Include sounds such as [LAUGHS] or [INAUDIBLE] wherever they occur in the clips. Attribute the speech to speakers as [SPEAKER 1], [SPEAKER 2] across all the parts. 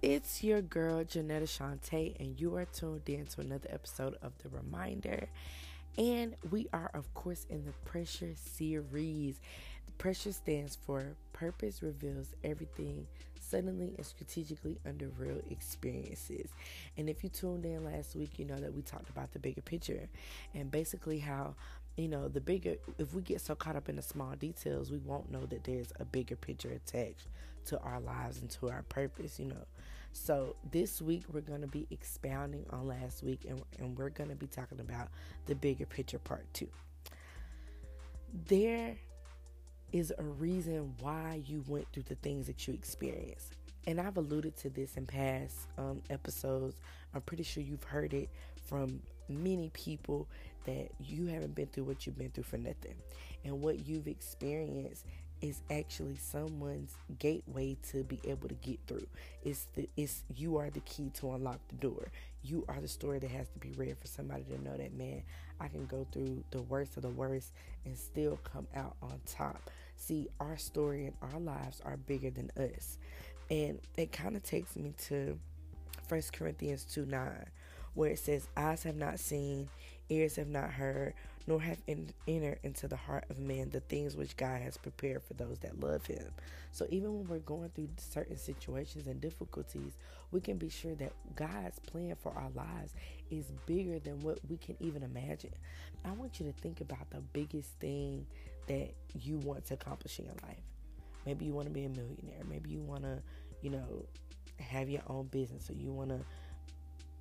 [SPEAKER 1] It's your girl Johnetta Shonte, and you are tuned in to another episode of The Reminder. And we are, of course, in the Pressure series. The Pressure stands for Purpose Reveals Everything Suddenly and Strategically Under Real Experiences. And if you tuned in last week, you know that we talked about the bigger picture and basically how you know, the bigger, if we get so caught up in the small details, we won't know that there's a bigger picture attached to our lives and to our purpose, you know. So this week we're going to be expounding on last week and, and we're going to be talking about the bigger picture part two. There is a reason why you went through the things that you experienced. And I've alluded to this in past um, episodes. I'm pretty sure you've heard it from many people that you haven't been through what you've been through for nothing. And what you've experienced is actually someone's gateway to be able to get through. It's the it's you are the key to unlock the door. You are the story that has to be read for somebody to know that man, I can go through the worst of the worst and still come out on top. See, our story and our lives are bigger than us. And it kind of takes me to First Corinthians 2 9, where it says, Eyes have not seen, ears have not heard, nor have entered into the heart of man the things which God has prepared for those that love him. So even when we're going through certain situations and difficulties, we can be sure that God's plan for our lives is bigger than what we can even imagine. I want you to think about the biggest thing that you want to accomplish in your life. Maybe you want to be a millionaire. Maybe you want to, you know, have your own business or you want to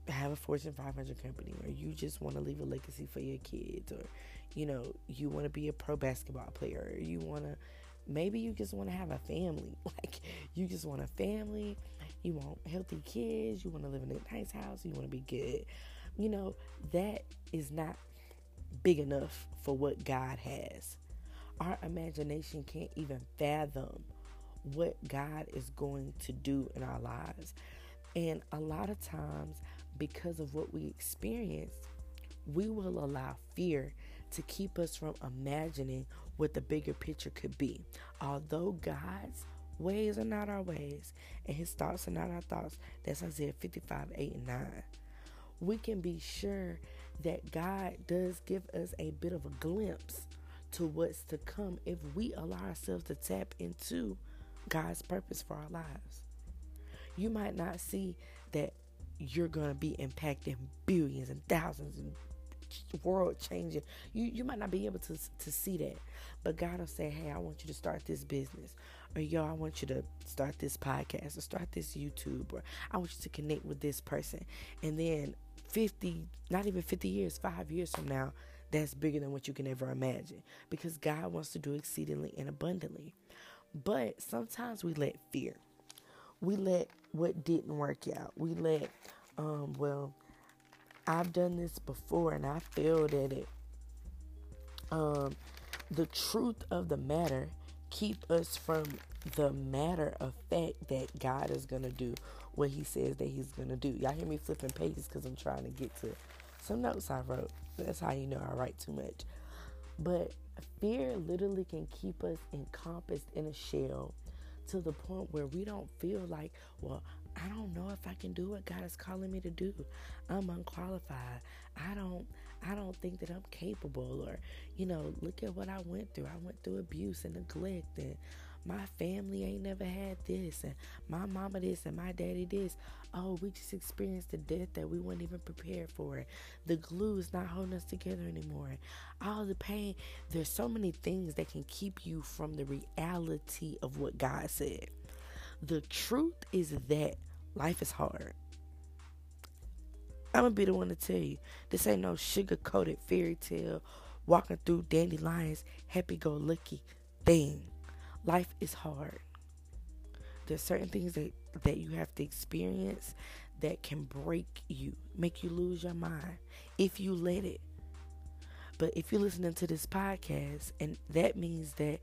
[SPEAKER 1] have a Fortune 500 company, or you just want to leave a legacy for your kids, or you know, you want to be a pro basketball player, or you want to maybe you just want to have a family. [LAUGHS] Like, you just want a family, you want healthy kids, you want to live in a nice house, you want to be good. You know, that is not big enough for what God has. Our imagination can't even fathom what God is going to do in our lives. And a lot of times, because of what we experience, we will allow fear to keep us from imagining what the bigger picture could be. Although God's ways are not our ways and his thoughts are not our thoughts, that's Isaiah 55 8 and 9. We can be sure that God does give us a bit of a glimpse to what's to come if we allow ourselves to tap into God's purpose for our lives. You might not see you're to be impacting billions and thousands and world changing. You you might not be able to to see that, but God will say, "Hey, I want you to start this business," or "Yo, I want you to start this podcast or start this YouTube," or "I want you to connect with this person," and then 50, not even 50 years, five years from now, that's bigger than what you can ever imagine because God wants to do exceedingly and abundantly. But sometimes we let fear, we let what didn't work out, we let, um, well, I've done this before and I failed at it. Um, the truth of the matter keep us from the matter of fact that God is gonna do what He says that He's gonna do. Y'all hear me flipping pages because I'm trying to get to some notes I wrote. That's how you know I write too much. But fear literally can keep us encompassed in a shell to the point where we don't feel like, well, I don't know if I can do what God is calling me to do. I'm unqualified. I don't I don't think that I'm capable or you know, look at what I went through. I went through abuse and neglect and my family ain't never had this and my mama this and my daddy this. Oh, we just experienced the death that we weren't even prepared for. The glue is not holding us together anymore. All the pain. There's so many things that can keep you from the reality of what God said. The truth is that life is hard. I'm gonna be the one to tell you this ain't no sugar coated fairy tale walking through dandelions, happy go lucky thing. Life is hard. There's certain things that, that you have to experience that can break you, make you lose your mind if you let it. But if you're listening to this podcast, and that means that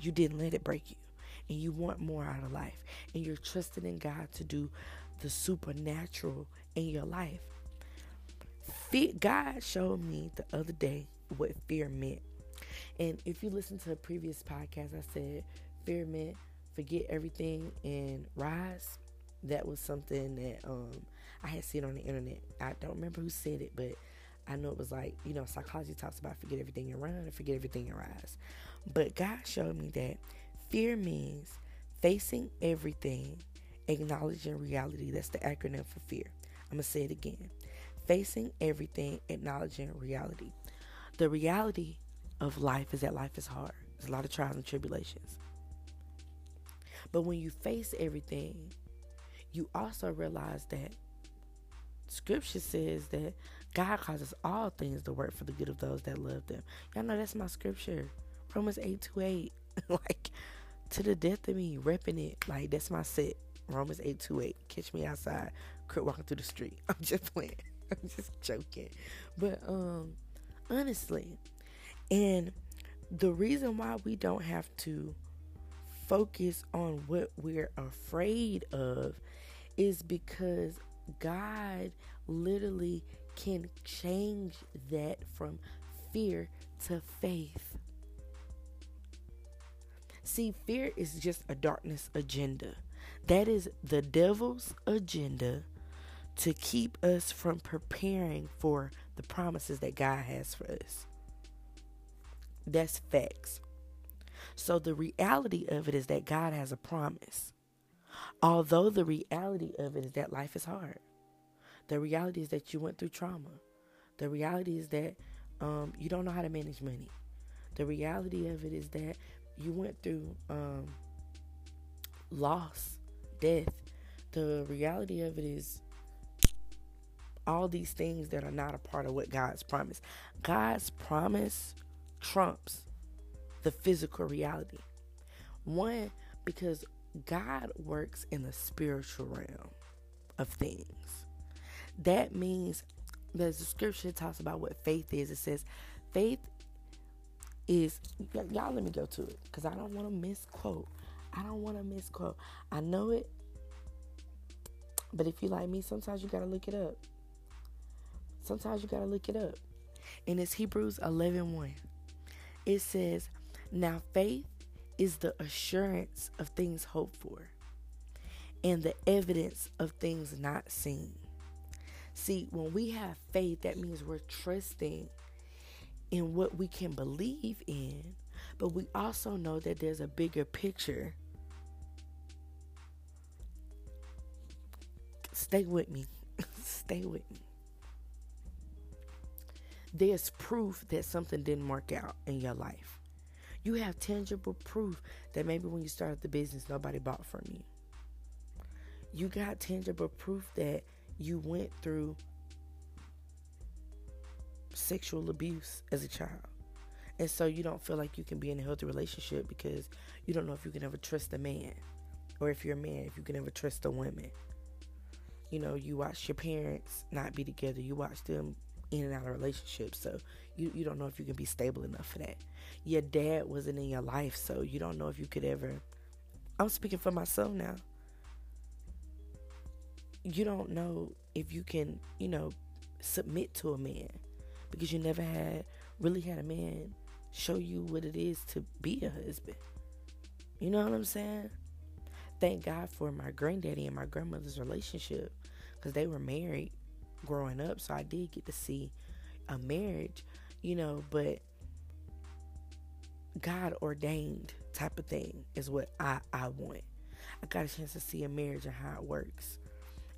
[SPEAKER 1] you didn't let it break you and you want more out of life and you're trusting in God to do the supernatural in your life. God showed me the other day what fear meant. And if you listen to a previous podcast, I said fear meant forget everything and rise. that was something that um, I had seen on the internet. I don't remember who said it, but I know it was like, you know, psychology talks about forget everything you run and forget everything you rise. But God showed me that fear means facing everything, acknowledging reality. That's the acronym for fear. I'm going to say it again. Facing everything, acknowledging reality. The reality of life is that life is hard. There's a lot of trials and tribulations. But when you face everything, you also realize that scripture says that God causes all things to work for the good of those that love them. Y'all know that's my scripture. Romans 8 to 8. [LAUGHS] like to the death of me, repping it. Like that's my set. Romans 8 to 8. Catch me outside, quit walking through the street. [LAUGHS] I'm just playing. [LAUGHS] I'm just joking. But um honestly, and the reason why we don't have to focus on what we're afraid of is because God literally can change that from fear to faith. See, fear is just a darkness agenda. That is the devil's agenda to keep us from preparing for the promises that God has for us. That's facts. So the reality of it is that God has a promise. Although the reality of it is that life is hard. The reality is that you went through trauma. The reality is that um, you don't know how to manage money. The reality of it is that you went through um, loss, death. The reality of it is all these things that are not a part of what God's promise. God's promise trumps the physical reality. One, because God works in the spiritual realm of things. That means the scripture talks about what faith is. It says faith is y'all let me go to it because I don't want to misquote. I don't want to misquote. I know it, but if you like me, sometimes you gotta look it up. Sometimes you gotta look it up. And it's Hebrews 11 1 it says, Now faith is the assurance of things hoped for and the evidence of things not seen. See, when we have faith, that means we're trusting in what we can believe in, but we also know that there's a bigger picture. Stay with me. [LAUGHS] Stay with me there's proof that something didn't work out in your life. You have tangible proof that maybe when you started the business, nobody bought from you. You got tangible proof that you went through sexual abuse as a child. And so you don't feel like you can be in a healthy relationship because you don't know if you can ever trust a man. Or if you're a man, if you can ever trust a woman. You know, you watch your parents not be together. You watch them in and out of relationships. So you, you don't know if you can be stable enough for that. Your dad wasn't in your life, so you don't know if you could ever. I'm speaking for myself now. You don't know if you can, you know, submit to a man because you never had really had a man show you what it is to be a husband. You know what I'm saying? Thank God for my granddaddy and my grandmother's relationship because they were married growing up, so I did get to see a marriage, you know, but God ordained type of thing is what I, I want. I got a chance to see a marriage and how it works,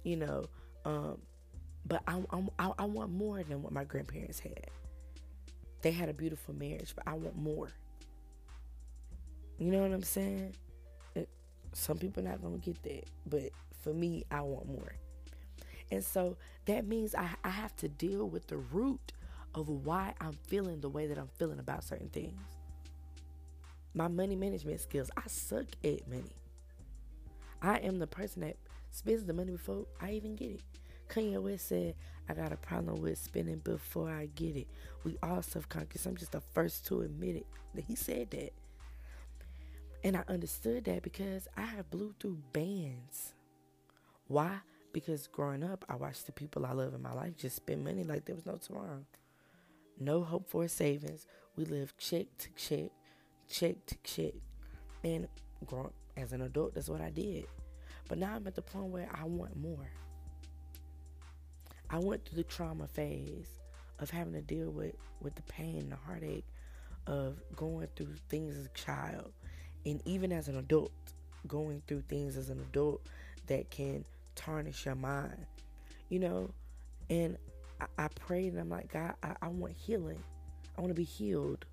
[SPEAKER 1] you know. Um, but I, I, I want more than what my grandparents had. They had a beautiful marriage, but I want more. You know what I'm saying? Some people not gonna get that, but for me, I want more. And so that means I, I have to deal with the root of why I'm feeling the way that I'm feeling about certain things. My money management skills, I suck at money. I am the person that spends the money before I even get it. Kanye West said, I got a problem with spending before I get it. We all self conscious. I'm just the first to admit it. That he said that. And I understood that because I have blew through bands. Why? Because growing up, I watched the people I love in my life just spend money like there was no tomorrow. No hope for savings. We lived check to check, check to check. And growing as an adult, that's what I did. But now I'm at the point where I want more. I went through the trauma phase of having to deal with, with the pain, the heartache of going through things as a child. And even as an adult, going through things as an adult that can tarnish your mind. You know, and I, I prayed and I'm like, God, I, I want healing. I want to be healed.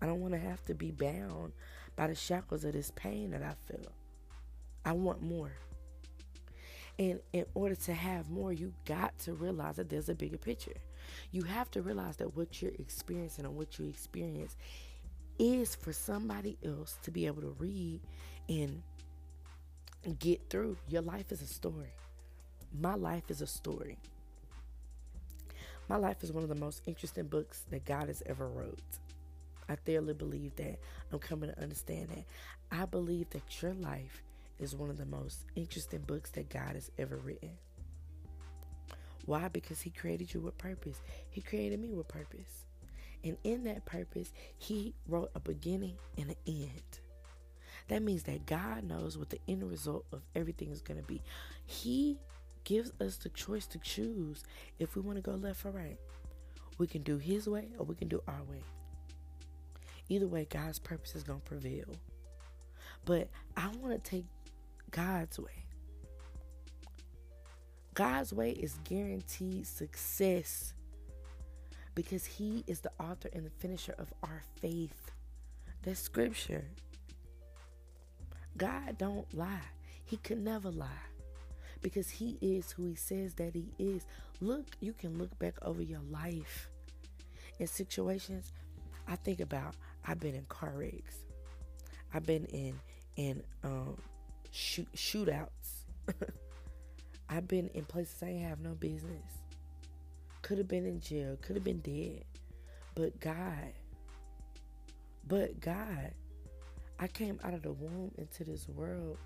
[SPEAKER 1] I don't want to have to be bound by the shackles of this pain that I feel. I want more. And in order to have more, you got to realize that there's a bigger picture. You have to realize that what you're experiencing and what you experience is for somebody else to be able to read and get through. Your life is a story. My life is a story. My life is one of the most interesting books that God has ever wrote. I thoroughly believe that. I'm coming to understand that. I believe that your life is one of the most interesting books that God has ever written. Why? Because He created you with purpose. He created me with purpose. And in that purpose, He wrote a beginning and an end. That means that God knows what the end result of everything is going to be. He gives us the choice to choose if we want to go left or right. We can do His way or we can do our way. Either way, God's purpose is going to prevail. But I want to take God's way. God's way is guaranteed success because He is the author and the finisher of our faith. That's scripture. God don't lie. He could never lie because he is who he says that he is. Look, you can look back over your life in situations. I think about I've been in car wrecks. I've been in in um, shoot shootouts. [LAUGHS] I've been in places I have no business. Could have been in jail. Could have been dead. But God. But God. I came out of the womb into this world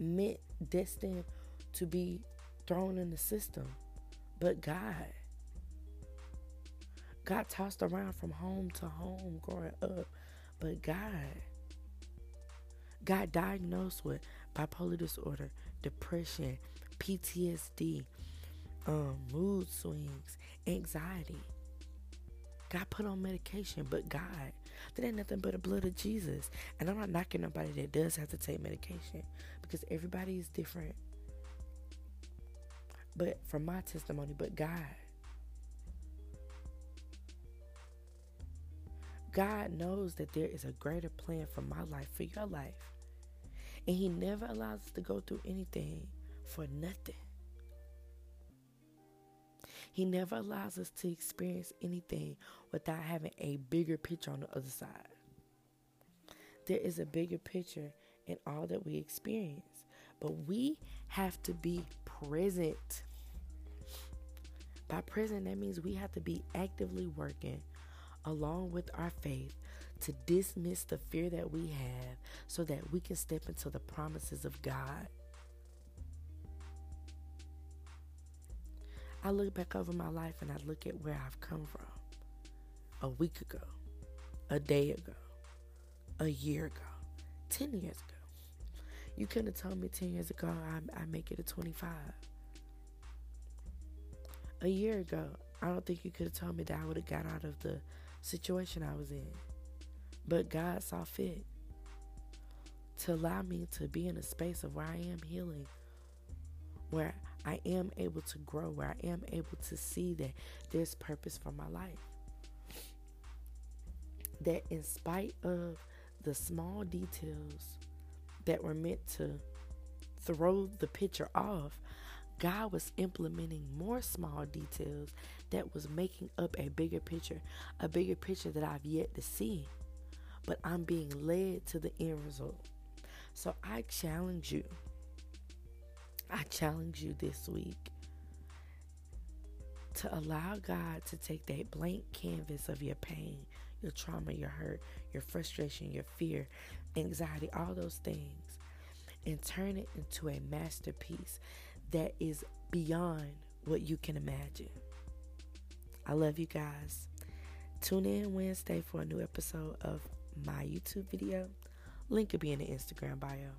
[SPEAKER 1] meant destined to be thrown in the system. But God, got tossed around from home to home growing up. But God, got diagnosed with bipolar disorder, depression, PTSD, um, mood swings, anxiety. Got put on medication, but God, that ain't nothing but the blood of Jesus. And I'm not knocking nobody that does have to take medication because everybody is different. But from my testimony, but God, God knows that there is a greater plan for my life, for your life. And He never allows us to go through anything for nothing. He never allows us to experience anything without having a bigger picture on the other side. There is a bigger picture in all that we experience, but we have to be present. By present, that means we have to be actively working along with our faith to dismiss the fear that we have so that we can step into the promises of God. I look back over my life and I look at where I've come from a week ago, a day ago, a year ago, 10 years ago. You couldn't have told me 10 years ago I, I make it to 25. A year ago, I don't think you could have told me that I would have got out of the situation I was in. But God saw fit to allow me to be in a space of where I am healing, where I am able to grow, where I am able to see that there's purpose for my life. That in spite of the small details that were meant to throw the picture off, God was implementing more small details that was making up a bigger picture, a bigger picture that I've yet to see. But I'm being led to the end result. So I challenge you I challenge you this week to allow God to take that blank canvas of your pain, your trauma, your hurt, your frustration, your fear, anxiety, all those things, and turn it into a masterpiece that is beyond what you can imagine. I love you guys. Tune in Wednesday for a new episode of my YouTube video. Link will be in the Instagram bio.